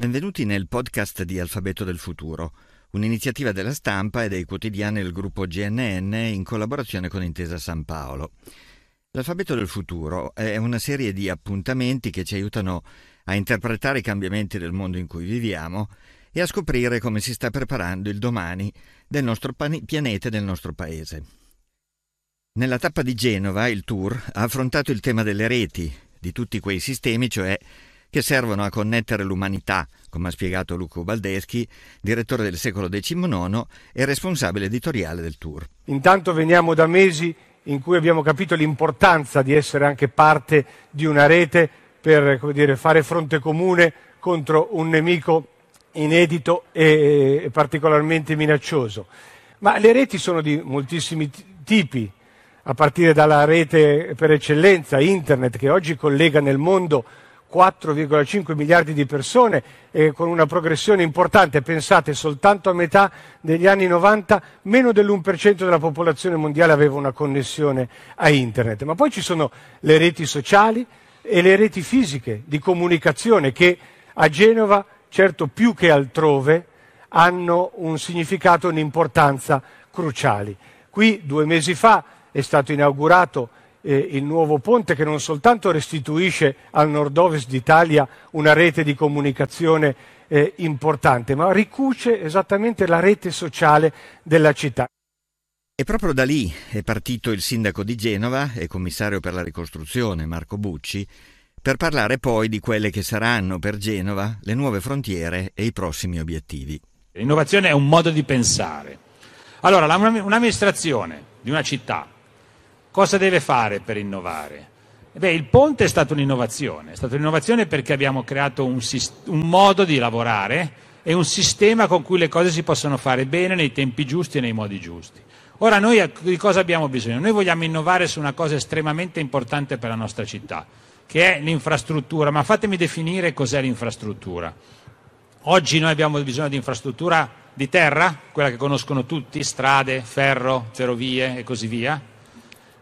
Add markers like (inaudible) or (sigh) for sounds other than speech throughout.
Benvenuti nel podcast di Alfabeto del Futuro, un'iniziativa della stampa e dei quotidiani del gruppo GNN in collaborazione con Intesa San Paolo. L'Alfabeto del Futuro è una serie di appuntamenti che ci aiutano a interpretare i cambiamenti del mondo in cui viviamo e a scoprire come si sta preparando il domani del nostro pianeta e del nostro paese. Nella tappa di Genova il tour ha affrontato il tema delle reti, di tutti quei sistemi, cioè che servono a connettere l'umanità, come ha spiegato Luco Baldeschi, direttore del secolo XIX e responsabile editoriale del tour. Intanto veniamo da mesi in cui abbiamo capito l'importanza di essere anche parte di una rete per dire, fare fronte comune contro un nemico inedito e particolarmente minaccioso. Ma le reti sono di moltissimi tipi, a partire dalla rete per eccellenza, internet, che oggi collega nel mondo 4,5 miliardi di persone e con una progressione importante, pensate soltanto a metà degli anni 90 meno dell'1% della popolazione mondiale aveva una connessione a internet. Ma poi ci sono le reti sociali e le reti fisiche di comunicazione che a Genova, certo più che altrove, hanno un significato e un'importanza cruciali. Qui due mesi fa è stato inaugurato eh, il nuovo ponte che non soltanto restituisce al nord-ovest d'Italia una rete di comunicazione eh, importante, ma ricuce esattamente la rete sociale della città. E proprio da lì è partito il sindaco di Genova e commissario per la ricostruzione Marco Bucci per parlare poi di quelle che saranno per Genova le nuove frontiere e i prossimi obiettivi. L'innovazione è un modo di pensare. Allora, un'amministrazione di una città Cosa deve fare per innovare? Beh, il ponte è stata un'innovazione, è stata un'innovazione perché abbiamo creato un, un, modo di lavorare e un sistema con cui le cose si possono fare bene nei tempi giusti e nei modi giusti. Ora noi di cosa abbiamo bisogno? Noi vogliamo innovare su una cosa estremamente importante per la nostra città, che è l'infrastruttura, ma fatemi definire cos'è l'infrastruttura. Oggi noi abbiamo bisogno di infrastruttura di terra, quella che conoscono tutti, strade, ferro, ferrovie e così via,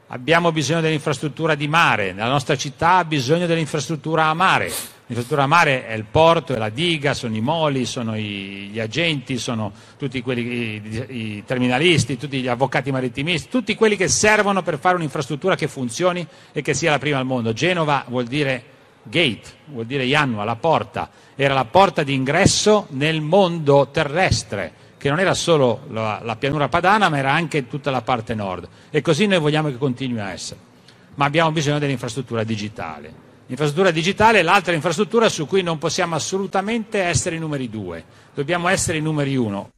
abbiamo bisogno dell'infrastruttura di mare, la nostra città ha bisogno dell'infrastruttura a mare. L'infrastruttura a mare è il porto, è la diga, sono i moli, sono i, gli agenti, sono tutti quelli, i, i, terminalisti, tutti gli avvocati marittimisti, tutti quelli che servono per fare un'infrastruttura che funzioni e che sia la prima al mondo. Genova vuol dire gate, vuol dire Iannua, la porta, era la porta d'ingresso nel mondo terrestre che non era solo la, la, pianura padana, ma era anche tutta la parte nord. E così noi vogliamo che continui a essere. Ma abbiamo bisogno dell'infrastruttura digitale. L'infrastruttura digitale è l'altra infrastruttura su cui non possiamo assolutamente essere i numeri due, dobbiamo essere i numeri uno.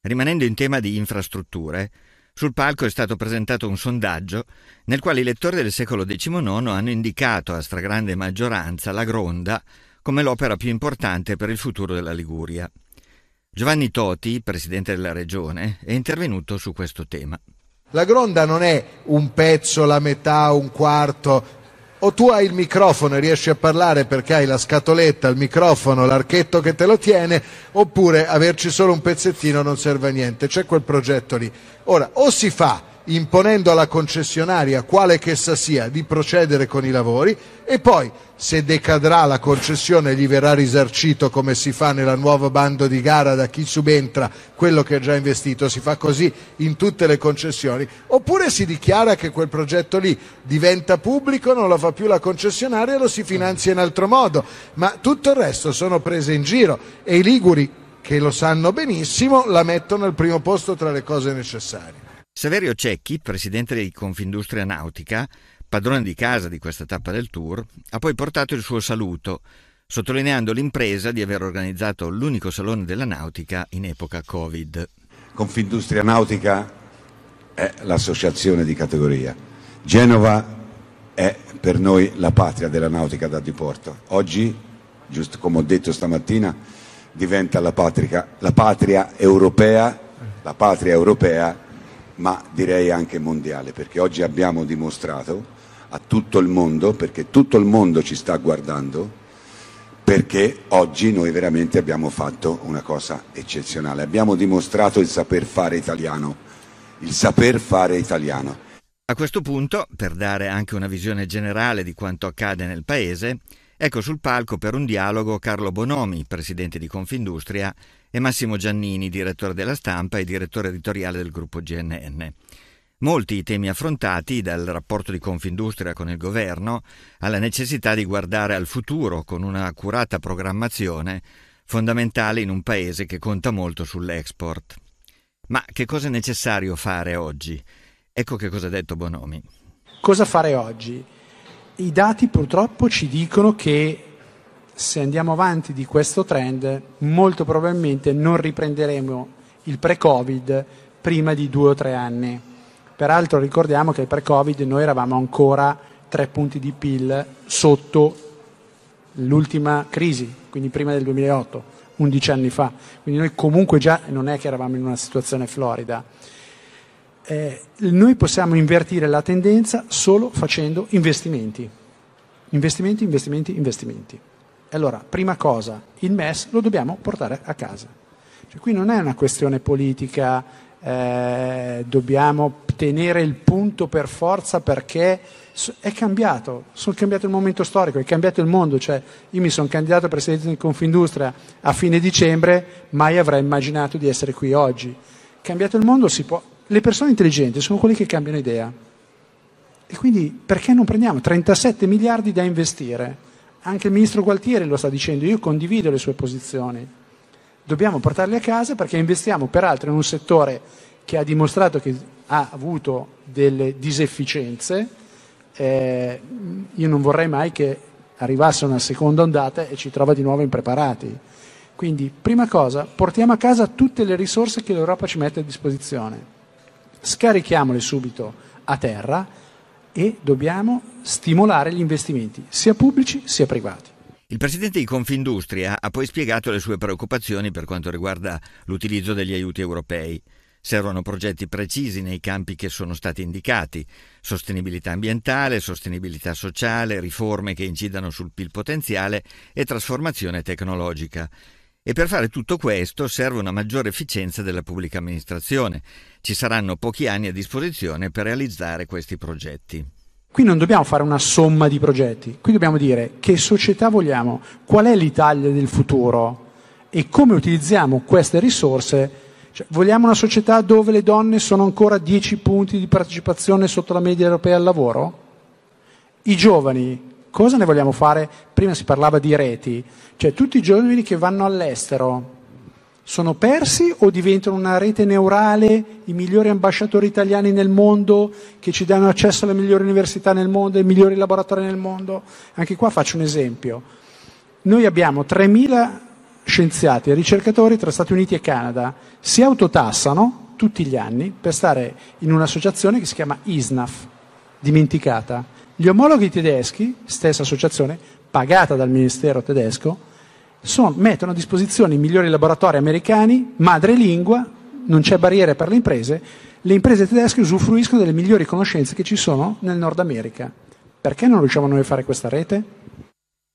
Rimanendo in tema di infrastrutture, sul palco è stato presentato un sondaggio nel quale i lettori del secolo XIX hanno indicato a stragrande maggioranza la Gronda come l'opera più importante per il futuro della Liguria. Giovanni Toti, presidente della regione, è intervenuto su questo tema. La gronda non è un pezzo, la metà, un quarto. O tu hai il microfono e riesci a parlare perché hai la scatoletta, il microfono, l'archetto che te lo tiene, oppure averci solo un pezzettino non serve a niente. C'è quel progetto lì. Ora, o si fa imponendo alla concessionaria, quale che essa sia, di procedere con i lavori e poi se decadrà la concessione gli verrà risarcito come si fa nella nuova bando di gara da chi subentra quello che ha già investito, si fa così in tutte le concessioni, oppure si dichiara che quel progetto lì diventa pubblico, non lo fa più la concessionaria e lo si finanzia in altro modo, ma tutto il resto sono prese in giro e i liguri che lo sanno benissimo la mettono al primo posto tra le cose necessarie. Saverio Cecchi, presidente di Confindustria Nautica, padrone di casa di questa tappa del tour, ha poi portato il suo saluto, sottolineando l'impresa di aver organizzato l'unico salone della nautica in epoca Covid. Confindustria Nautica è l'associazione di categoria. Genova è per noi la patria della nautica da diporto. Oggi, giusto come ho detto stamattina, diventa la patria, la patria europea, la patria europea ma direi anche mondiale, perché oggi abbiamo dimostrato a tutto il mondo, perché tutto il mondo ci sta guardando, perché oggi noi veramente abbiamo fatto una cosa eccezionale, abbiamo dimostrato il saper fare italiano, il saper fare italiano. A questo punto, per dare anche una visione generale di quanto accade nel Paese, Ecco sul palco per un dialogo Carlo Bonomi, presidente di Confindustria, e Massimo Giannini, direttore della stampa e direttore editoriale del gruppo GNN. Molti i temi affrontati, dal rapporto di Confindustria con il governo alla necessità di guardare al futuro con una accurata programmazione, fondamentale in un paese che conta molto sull'export. Ma che cosa è necessario fare oggi? Ecco che cosa ha detto Bonomi. Cosa fare oggi? I dati purtroppo ci dicono che se andiamo avanti di questo trend, molto probabilmente non riprenderemo il pre-Covid prima di due o tre anni. Peraltro ricordiamo che pre-Covid noi eravamo ancora tre punti di PIL sotto l'ultima crisi, quindi prima del 2008, 11 anni fa. Quindi noi comunque già non è che eravamo in una situazione florida eh, noi possiamo invertire la tendenza solo facendo investimenti. Investimenti, investimenti, investimenti. Allora, prima cosa, il MES lo dobbiamo portare a casa. Cioè, qui non è una questione politica, eh, dobbiamo tenere il punto per forza perché è cambiato, è cambiato il momento storico, è cambiato il mondo. Cioè, io mi sono candidato a presidente di Confindustria a fine dicembre, mai avrei immaginato di essere qui oggi. Cambiato il mondo si può, le persone intelligenti sono quelle che cambiano idea. E quindi perché non prendiamo 37 miliardi da investire? Anche il ministro Gualtieri lo sta dicendo, io condivido le sue posizioni. Dobbiamo portarli a casa perché investiamo peraltro in un settore che ha dimostrato che ha avuto delle disefficienze. Eh, io non vorrei mai che arrivasse una seconda ondata e ci trova di nuovo impreparati. Quindi, prima cosa, portiamo a casa tutte le risorse che l'Europa ci mette a disposizione scarichiamole subito a terra e dobbiamo stimolare gli investimenti, sia pubblici sia privati. Il presidente di Confindustria ha poi spiegato le sue preoccupazioni per quanto riguarda l'utilizzo degli aiuti europei. Servono progetti precisi nei campi che sono stati indicati, sostenibilità ambientale, sostenibilità sociale, riforme che incidano sul PIL potenziale e trasformazione tecnologica. E per fare tutto questo serve una maggiore efficienza della pubblica amministrazione. Ci saranno pochi anni a disposizione per realizzare questi progetti. Qui non dobbiamo fare una somma di progetti, qui dobbiamo dire che società vogliamo, qual è l'Italia del futuro e come utilizziamo queste risorse. Cioè, vogliamo una società dove le donne sono ancora 10 punti di partecipazione sotto la media europea al lavoro? I giovani Cosa ne vogliamo fare? Prima si parlava di reti, cioè tutti i giovani che vanno all'estero sono persi o diventano una rete neurale, i migliori ambasciatori italiani nel mondo che ci danno accesso alle migliori università nel mondo, ai migliori laboratori nel mondo? Anche qua faccio un esempio. Noi abbiamo 3.000 scienziati e ricercatori tra Stati Uniti e Canada, si autotassano tutti gli anni per stare in un'associazione che si chiama ISNAF, dimenticata gli omologhi tedeschi, stessa associazione, pagata dal Ministero tedesco, sono, mettono a disposizione i migliori laboratori americani, madrelingua, non c'è barriere per le imprese, le imprese tedesche usufruiscono delle migliori conoscenze che ci sono nel Nord America. Perché non riusciamo noi a fare questa rete?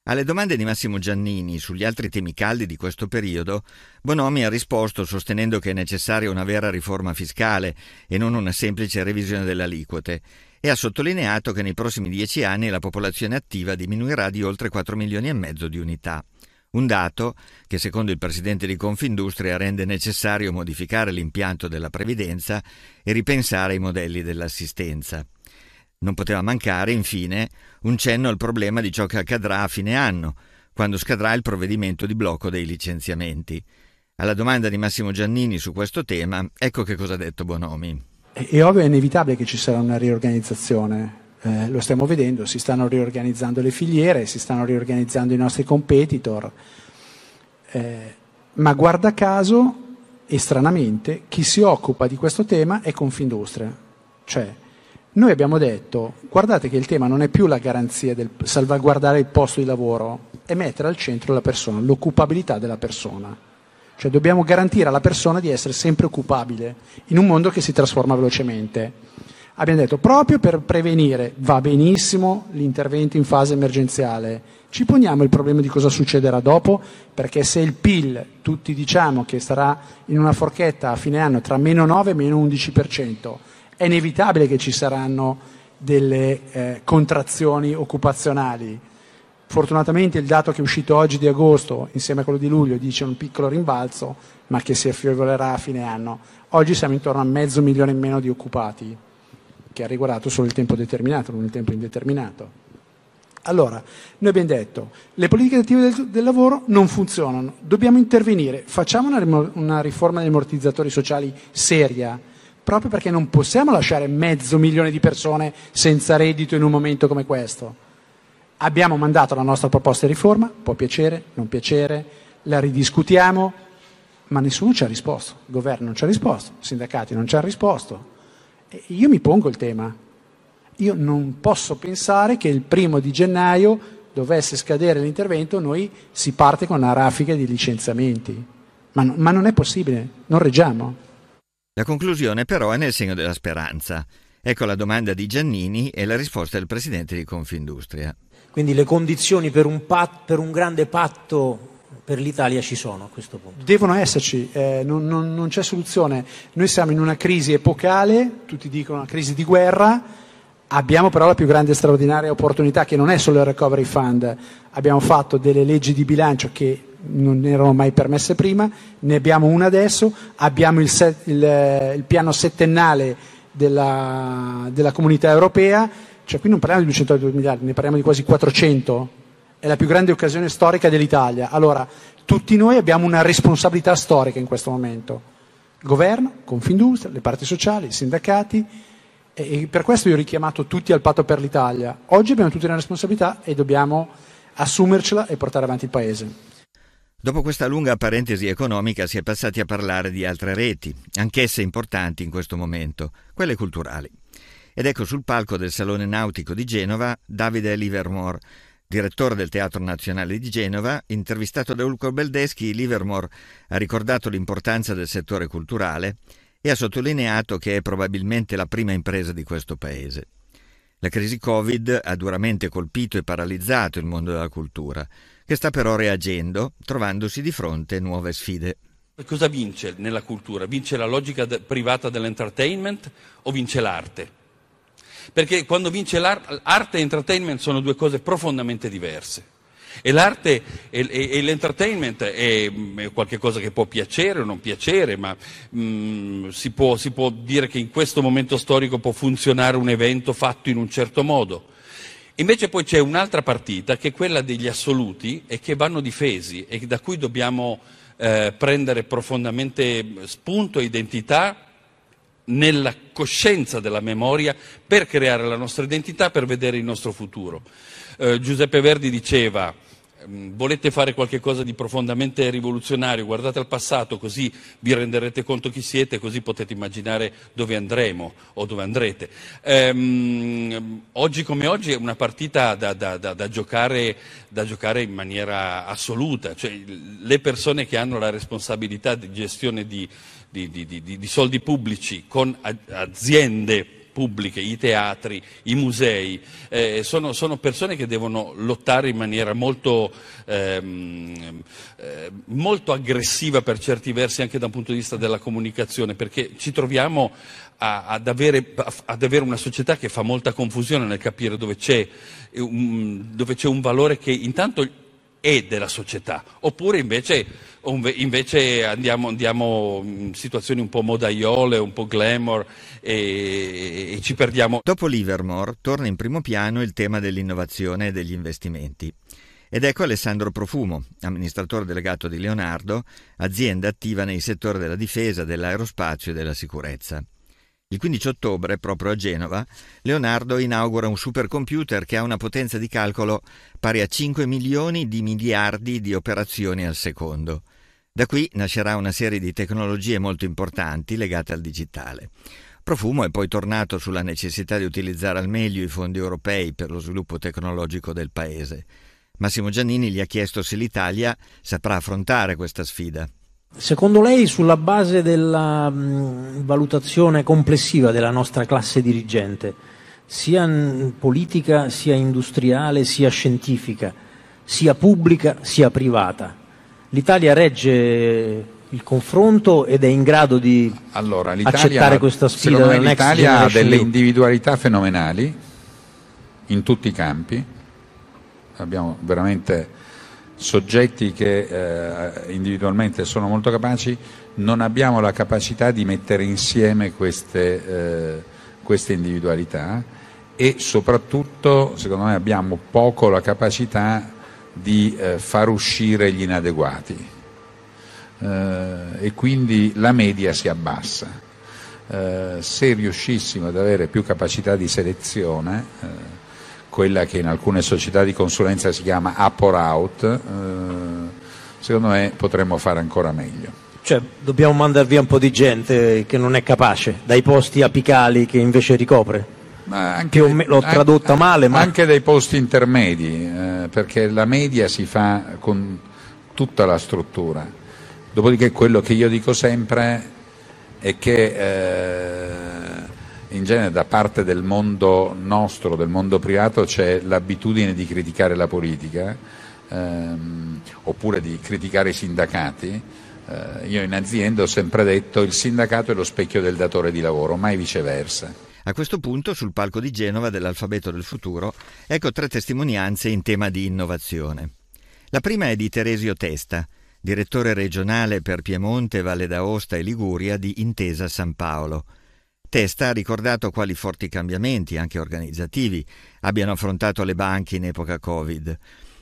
Alle domande di Massimo Giannini sugli altri temi caldi di questo periodo, Bonomi ha risposto sostenendo che è necessaria una vera riforma fiscale e non una semplice revisione delle aliquote e ha sottolineato che nei prossimi dieci anni la popolazione attiva diminuirà di oltre 4 milioni e mezzo di unità. Un dato che secondo il presidente di Confindustria rende necessario modificare l'impianto della previdenza e ripensare i modelli dell'assistenza. Non poteva mancare, infine, un cenno al problema di ciò che accadrà a fine anno, quando scadrà il provvedimento di blocco dei licenziamenti. Alla domanda di Massimo Giannini su questo tema, ecco che cosa ha detto Bonomi. È ovvio, è inevitabile che ci sarà una riorganizzazione, eh, lo stiamo vedendo, si stanno riorganizzando le filiere, si stanno riorganizzando i nostri competitor, eh, ma guarda caso e stranamente chi si occupa di questo tema è Confindustria. Cioè, noi abbiamo detto, guardate che il tema non è più la garanzia del salvaguardare il posto di lavoro, è mettere al centro la persona, l'occupabilità della persona. Cioè dobbiamo garantire alla persona di essere sempre occupabile in un mondo che si trasforma velocemente. Abbiamo detto proprio per prevenire, va benissimo l'intervento in fase emergenziale, ci poniamo il problema di cosa succederà dopo, perché se il PIL, tutti diciamo che sarà in una forchetta a fine anno tra meno 9 e meno 11%, è inevitabile che ci saranno delle eh, contrazioni occupazionali Fortunatamente il dato che è uscito oggi di agosto, insieme a quello di luglio, dice un piccolo rimbalzo, ma che si affievolerà a fine anno. Oggi siamo intorno a mezzo milione in meno di occupati, che ha riguardato solo il tempo determinato, non il tempo indeterminato. Allora, noi abbiamo detto, le politiche attive del, del lavoro non funzionano, dobbiamo intervenire, facciamo una, una riforma degli ammortizzatori sociali seria, proprio perché non possiamo lasciare mezzo milione di persone senza reddito in un momento come questo. Abbiamo mandato la nostra proposta di riforma, può piacere, non piacere, la ridiscutiamo, ma nessuno ci ha risposto, il governo non ci ha risposto, i sindacati non ci hanno risposto. E io mi pongo il tema, io non posso pensare che il primo di gennaio dovesse scadere l'intervento, noi si parte con una raffica di licenziamenti, ma, ma non è possibile, non reggiamo. La conclusione però è nel segno della speranza. Ecco la domanda di Giannini e la risposta del presidente di Confindustria. Quindi le condizioni per un, pat, per un grande patto per l'Italia ci sono a questo punto? Devono esserci, eh, non, non, non, c'è soluzione. Noi siamo in una crisi epocale, tutti dicono una crisi di guerra, abbiamo però la più grande e straordinaria opportunità che non è solo il Recovery Fund, abbiamo fatto delle leggi di bilancio che non erano mai permesse prima, ne abbiamo una adesso, abbiamo il, set, il, il piano settennale della, della comunità europea cioè qui non parliamo di 202 miliardi, ne parliamo di quasi 400. È la più grande occasione storica dell'Italia. Allora, tutti noi abbiamo una responsabilità storica in questo momento. Governo, Confindustria, le parti sociali, i sindacati. E per questo io ho richiamato tutti al patto per l'Italia. Oggi abbiamo tutti una responsabilità e dobbiamo assumercela e portare avanti il Paese. Dopo questa lunga parentesi economica si è passati a parlare di altre reti, anch'esse importanti in questo momento, quelle culturali. Ed ecco sul palco del Salone Nautico di Genova Davide Livermore, direttore del Teatro Nazionale di Genova, intervistato da Ulco Beldeschi, Livermore ha ricordato l'importanza del settore culturale e ha sottolineato che è probabilmente la prima impresa di questo paese. La crisi Covid ha duramente colpito e paralizzato il mondo della cultura, che sta però reagendo, trovandosi di fronte nuove sfide. Cosa vince nella cultura? Vince la logica de- privata dell'entertainment o vince l'arte? perché quando vince l'arte, arte e entertainment sono due cose profondamente diverse. E l'arte e, e, e l'entertainment è, è qualcosa che può piacere o non piacere, ma mh, mm, si, può, si può dire che in questo momento storico può funzionare un evento fatto in un certo modo. Invece poi c'è un'altra partita che è quella degli assoluti e che vanno difesi e da cui dobbiamo eh, prendere profondamente spunto e identità nella coscienza della memoria per creare la nostra identità, per vedere il nostro futuro. Eh, Giuseppe Verdi diceva volete fare qualcosa di profondamente rivoluzionario, guardate al passato così vi renderete conto chi siete, così potete immaginare dove andremo o dove andrete. Ehm, oggi come oggi è una partita da, da, da, da giocare, giocare, in maniera assoluta, cioè, le persone che hanno la responsabilità di gestione di, di, di, di soldi pubblici con aziende pubbliche, i teatri, i musei, eh, sono, sono, persone che devono lottare in maniera molto, ehm, eh, molto, aggressiva per certi versi anche da un punto di vista della comunicazione, perché ci troviamo ad, avere, ad, avere, una società che fa molta confusione nel capire dove c'è dove c'è un valore che intanto è della società, oppure invece, invece andiamo, andiamo, in situazioni un po' modaiole, un po' glamour e, e ci perdiamo. Dopo Livermore torna in primo piano il tema dell'innovazione e degli investimenti. Ed ecco Alessandro Profumo, amministratore delegato di Leonardo, azienda attiva nei settori della difesa, dell'aerospazio e della sicurezza. Il 15 ottobre, proprio a Genova, Leonardo inaugura un supercomputer che ha una potenza di calcolo pari a 5 milioni di miliardi di operazioni al secondo. Da qui nascerà una serie di tecnologie molto importanti legate al digitale. Profumo è poi tornato sulla necessità di utilizzare al meglio i fondi europei per lo sviluppo tecnologico del paese. Massimo Giannini gli ha chiesto se l'Italia saprà affrontare questa sfida. Secondo lei, sulla base della mh, valutazione complessiva della nostra classe dirigente, sia politica, sia industriale, sia scientifica, sia pubblica, sia privata, l'Italia regge il confronto ed è in grado di allora, accettare questa sfida secondo me l'Italia ha delle individualità fenomenali in tutti i campi. Abbiamo veramente soggetti che eh, individualmente sono molto capaci, non abbiamo la capacità di mettere insieme queste, eh, queste individualità e soprattutto, secondo me, abbiamo poco la capacità di eh, far uscire gli inadeguati eh, e quindi la media si abbassa. Eh, se riuscissimo ad avere più capacità di selezione, eh, quella che in alcune società di consulenza si chiama up or out, eh, secondo me potremmo fare ancora meglio. Cioè, dobbiamo mandar via un po' di gente che non è capace, dai posti apicali che invece ricopre. Anche, l'ho tradotta anche, male, ma... Anche dei posti intermedi, eh, perché la media si fa con tutta la struttura. Dopodiché quello che io dico sempre è che eh, in genere da parte del mondo nostro, del mondo privato, c'è l'abitudine di criticare la politica ehm, oppure di criticare i sindacati. Eh, io in azienda ho sempre detto il sindacato è lo specchio del datore di lavoro, mai viceversa. A questo punto, sul palco di Genova dell'Alfabeto del Futuro, ecco tre testimonianze in tema di innovazione. La prima è di Teresio Testa, direttore regionale per Piemonte, Valle d'Aosta e Liguria di Intesa San Paolo. Testa ha ricordato quali forti cambiamenti, anche organizzativi, abbiano affrontato le banche in epoca Covid,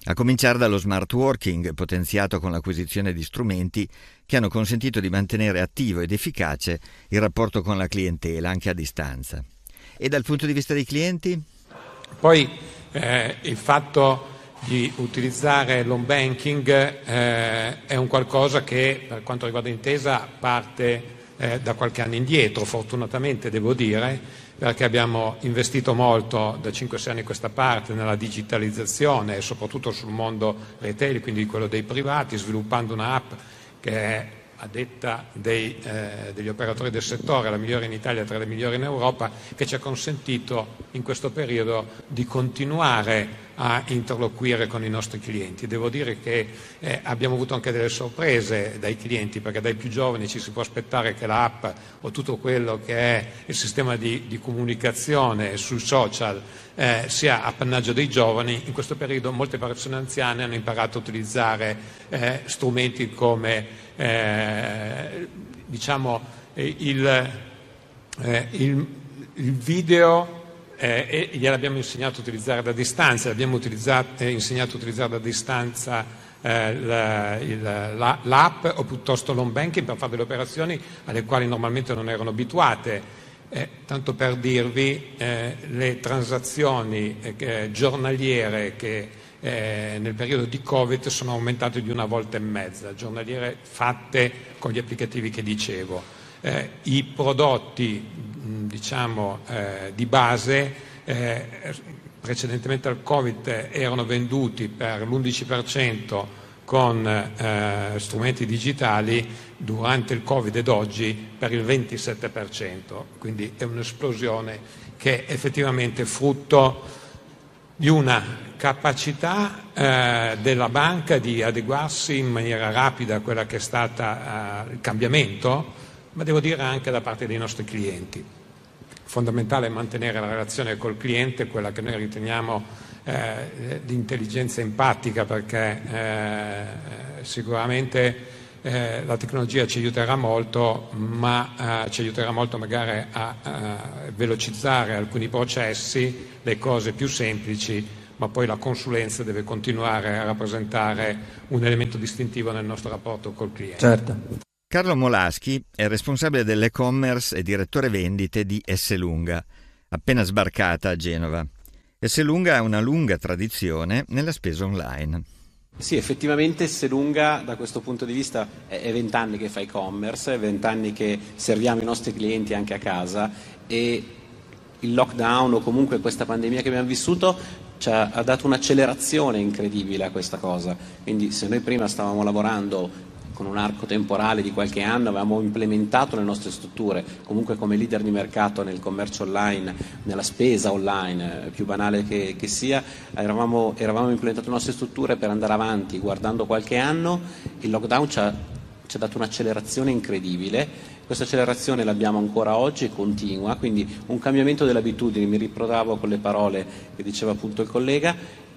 a cominciare dallo smart working potenziato con l'acquisizione di strumenti che hanno consentito di mantenere attivo ed efficace il rapporto con la clientela anche a distanza. E dal punto di vista dei clienti? Poi eh, il fatto di utilizzare l'home banking eh, è un qualcosa che per quanto riguarda Intesa parte eh, da qualche anno indietro, fortunatamente devo dire, perché abbiamo investito molto da 5-6 anni a questa parte nella digitalizzazione e soprattutto sul mondo retail, quindi quello dei privati, sviluppando un'app che è a detta dei, eh, degli operatori del settore, la migliore in Italia tra le migliori in Europa, che ci ha consentito in questo periodo di continuare a interloquire con i nostri clienti. Devo dire che eh, abbiamo avuto anche delle sorprese dai clienti, perché dai più giovani ci si può aspettare che l'app o tutto quello che è il sistema di, di comunicazione sui social eh, sia appannaggio dei giovani. In questo periodo molte persone anziane hanno imparato a utilizzare eh, strumenti come eh, diciamo, eh, il, eh, il, il, video eh, gliel'abbiamo insegnato a utilizzare da distanza, l'abbiamo eh, insegnato a utilizzare da distanza la, il, la, l'app o piuttosto l'home banking per fare delle operazioni alle quali normalmente non erano abituate. Eh, tanto per dirvi, eh, le transazioni eh, giornaliere che eh, nel periodo di Covid sono aumentate di una volta e mezza, giornaliere fatte con gli applicativi che dicevo. Eh, I prodotti diciamo, eh, di base eh, precedentemente al Covid erano venduti per l'11% con eh, strumenti digitali, durante il Covid ed oggi per il 27%, quindi è un'esplosione che è effettivamente frutto di una capacità eh, della banca di adeguarsi in maniera rapida a quello che è stato eh, il cambiamento, ma devo dire anche da parte dei nostri clienti. Fondamentale mantenere la relazione col cliente, quella che noi riteniamo eh, di intelligenza empatica, perché eh, sicuramente eh, la tecnologia ci aiuterà molto, ma eh, ci aiuterà molto magari a, a velocizzare alcuni processi, le cose più semplici, ma poi la consulenza deve continuare a rappresentare un elemento distintivo nel nostro rapporto col cliente. Certo. Carlo Molaschi è responsabile dell'e-commerce e direttore vendite di Esselunga, appena sbarcata a Genova. Esselunga ha una lunga tradizione nella spesa online. Sì, effettivamente Selunga da questo punto di vista è vent'anni che fa e-commerce, è vent'anni che serviamo i nostri clienti anche a casa e il lockdown o comunque questa pandemia che abbiamo vissuto ci ha, ha dato un'accelerazione incredibile a questa cosa. Quindi se noi prima stavamo lavorando con un arco temporale di qualche anno avevamo implementato le nostre strutture, comunque come leader di mercato nel commercio online, nella spesa online, eh, più banale che, che sia, eravamo, eravamo implementati le nostre strutture per andare avanti guardando qualche anno, il lockdown ci ha, ci ha dato un'accelerazione incredibile, questa accelerazione l'abbiamo ancora oggi e continua, quindi un cambiamento delle abitudini, mi riprodavo con le parole che diceva appunto il collega,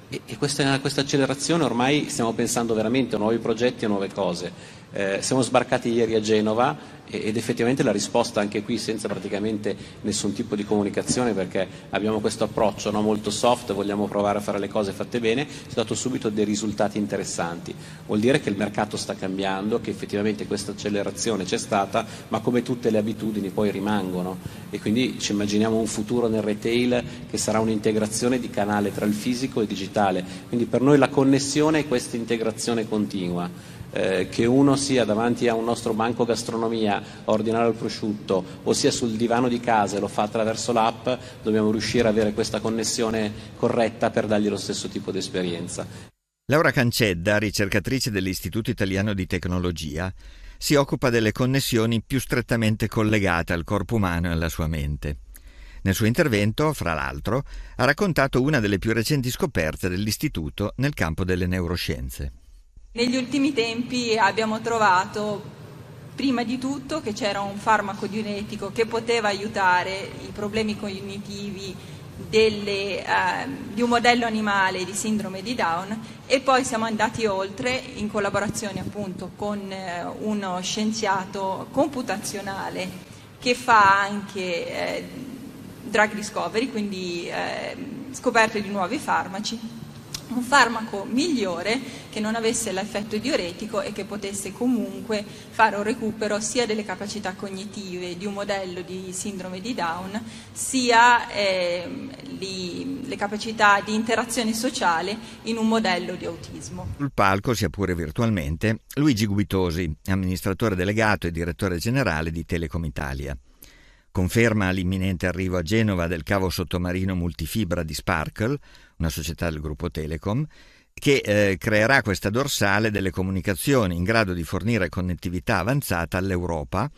e, e questa, questa, accelerazione ormai stiamo pensando veramente a nuovi progetti, a nuove cose. Eh, siamo sbarcati ieri a Genova ed effettivamente la risposta anche qui senza praticamente nessun tipo di comunicazione perché abbiamo questo approccio no, molto soft, vogliamo provare a fare le cose fatte bene, ci ha dato subito dei risultati interessanti. Vuol dire che il mercato sta cambiando, che effettivamente questa accelerazione c'è stata, ma come tutte le abitudini poi rimangono e quindi ci immaginiamo un futuro nel retail che sarà un'integrazione di canale tra il fisico e il digitale. Quindi per noi la connessione è questa integrazione continua eh, che uno sia davanti a un nostro banco gastronomia a ordinare il prosciutto o sia sul divano di casa e lo fa attraverso l'app, dobbiamo riuscire ad avere questa connessione corretta per dargli lo stesso tipo di esperienza. Laura Cancedda, ricercatrice dell'Istituto Italiano di Tecnologia, si occupa delle connessioni più strettamente collegate al corpo umano e alla sua mente. Nel suo intervento, fra l'altro, ha raccontato una delle più recenti scoperte dell'Istituto nel campo delle neuroscienze. Negli ultimi tempi abbiamo trovato prima di tutto che c'era un farmaco diuretico che poteva aiutare i problemi cognitivi delle, eh, di un modello animale di sindrome di Down e poi siamo andati oltre in collaborazione appunto con eh, uno scienziato computazionale che fa anche eh, drug discovery, quindi eh, scoperte di nuovi farmaci un farmaco migliore che non avesse l'effetto diuretico e che potesse comunque fare un recupero sia delle capacità cognitive di un modello di sindrome di Down, sia eh, li, le capacità di interazione sociale in un modello di autismo. Sul palco, sia pure virtualmente, Luigi Guitosi, amministratore delegato e direttore generale di Telecom Italia. Conferma l'imminente arrivo a Genova del cavo sottomarino multifibra di Sparkle, una società del gruppo Telecom, che eh, creerà questa dorsale delle comunicazioni in grado di fornire connettività avanzata all'Europa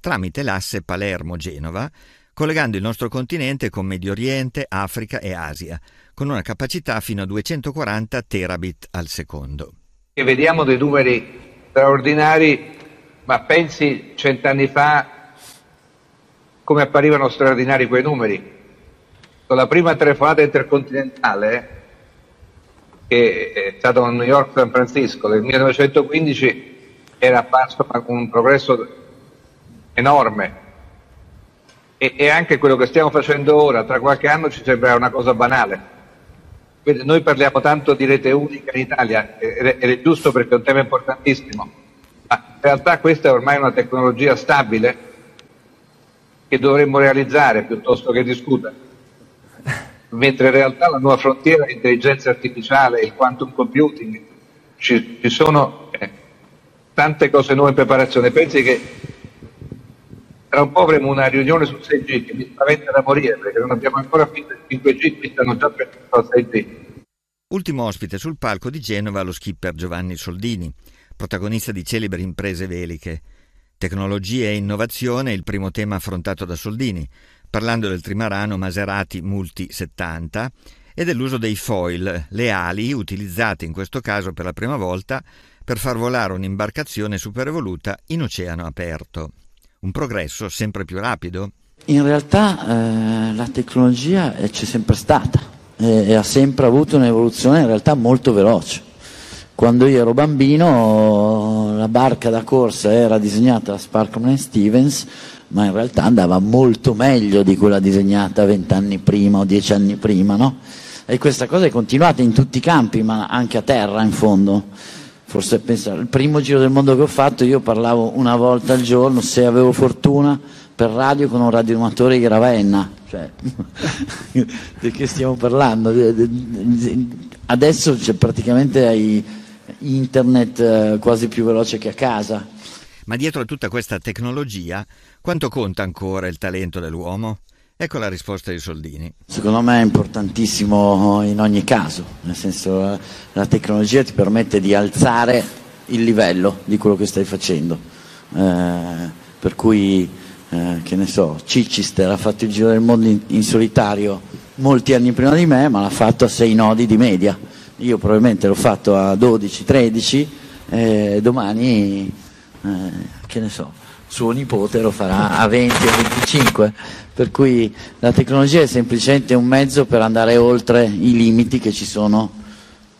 tramite l'asse Palermo-Genova, collegando il nostro continente con Medio Oriente, Africa e Asia, con una capacità fino a 240 terabit al secondo. E vediamo dei numeri straordinari, ma pensi cent'anni fa come apparivano straordinari quei numeri con la prima telefonata intercontinentale che è stata a New York San Francisco nel 1915 era apparso un progresso enorme. E, e, anche quello che stiamo facendo ora tra qualche anno ci sembra una cosa banale. Quindi noi parliamo tanto di rete unica in Italia ed è giusto perché è un tema importantissimo ma in realtà questa è ormai una tecnologia stabile che dovremmo realizzare piuttosto che discutere mentre in realtà la nuova frontiera è l'intelligenza artificiale, il quantum computing, ci, ci sono eh, tante cose nuove in preparazione. Pensi che tra un po' avremo una riunione sul 6G che mi spaventa da morire perché non abbiamo ancora finito il 5G, mi stanno già prendendo il 6G. Ultimo ospite sul palco di Genova lo skipper Giovanni Soldini, protagonista di celebri imprese veliche. Tecnologia e innovazione è il primo tema affrontato da Soldini, parlando del trimarano Maserati Multi 70 e dell'uso dei foil, le ali utilizzate in questo caso per la prima volta per far volare un'imbarcazione superevoluta in oceano aperto. Un progresso sempre più rapido? In realtà eh, la tecnologia c'è sempre stata e, e ha sempre avuto un'evoluzione in realtà molto veloce. Quando io ero bambino la barca da corsa era disegnata da Sparkman Stevens ma in realtà andava molto meglio di quella disegnata vent'anni prima o dieci anni prima, no? E questa cosa è continuata in tutti i campi, ma anche a terra in fondo. Forse pensare, il primo giro del mondo che ho fatto io parlavo una volta al giorno, se avevo fortuna, per radio con un radioamatore di Ravenna. Cioè, (laughs) di che stiamo parlando? Adesso c'è praticamente internet eh, quasi più veloce che a casa. Ma dietro a tutta questa tecnologia quanto conta ancora il talento dell'uomo? Ecco la risposta di Soldini. Secondo me è importantissimo in ogni caso, nel senso eh, la tecnologia ti permette di alzare il livello di quello che stai facendo. Eh, per cui, eh, che ne so, Cicister ha fatto il giro del mondo in, in, solitario molti anni prima di me, ma l'ha fatto a sei nodi di media. Io probabilmente l'ho fatto a 12-13, eh, domani, eh, che ne so, suo nipote lo farà a 20 o 25, per cui la tecnologia è semplicemente un mezzo per andare oltre i limiti che ci sono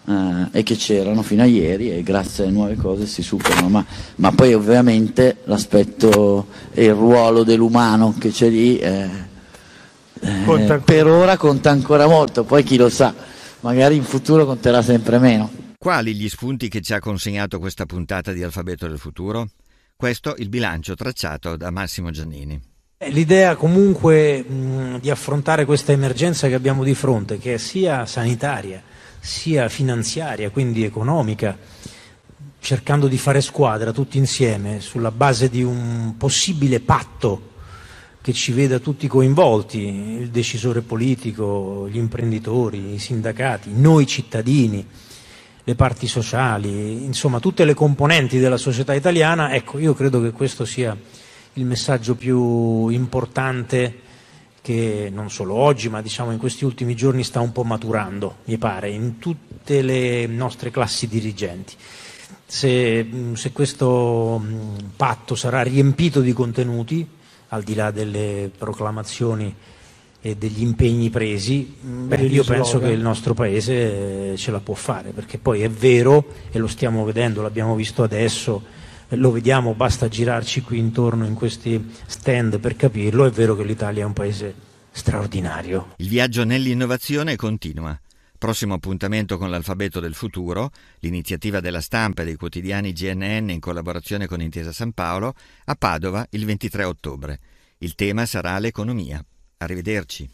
eh, e che c'erano fino a ieri e grazie alle nuove cose si superano, ma, ma poi ovviamente l'aspetto e il ruolo dell'umano che c'è lì eh, eh, per ora conta ancora molto, poi chi lo sa, magari in futuro conterà sempre meno. Quali gli spunti che ci ha consegnato questa puntata di Alfabeto del Futuro? Questo il bilancio tracciato da Massimo Giannini. Eh, l'idea comunque mh, di affrontare questa emergenza che abbiamo di fronte, che è sia sanitaria sia finanziaria, quindi economica, cercando di fare squadra tutti insieme sulla base di un possibile patto che ci veda tutti coinvolti, il decisore politico, gli imprenditori, i sindacati, noi cittadini, le parti sociali, insomma tutte le componenti della società italiana, ecco, io credo che questo sia il messaggio più importante che non solo oggi, ma diciamo in questi ultimi giorni sta un po' maturando, mi pare, in tutte le nostre classi dirigenti. Se, se questo patto sarà riempito di contenuti, al di là delle proclamazioni e degli impegni presi, beh, io penso che il nostro Paese ce la può fare, perché poi è vero, e lo stiamo vedendo, l'abbiamo visto adesso, lo vediamo, basta girarci qui intorno in questi stand per capirlo, è vero che l'Italia è un paese straordinario. Il viaggio nell'innovazione continua. Prossimo appuntamento con l'alfabeto del futuro, l'iniziativa della stampa e dei quotidiani GNN in collaborazione con Intesa San Paolo, a Padova il 23 ottobre. Il tema sarà l'economia. Arrivederci.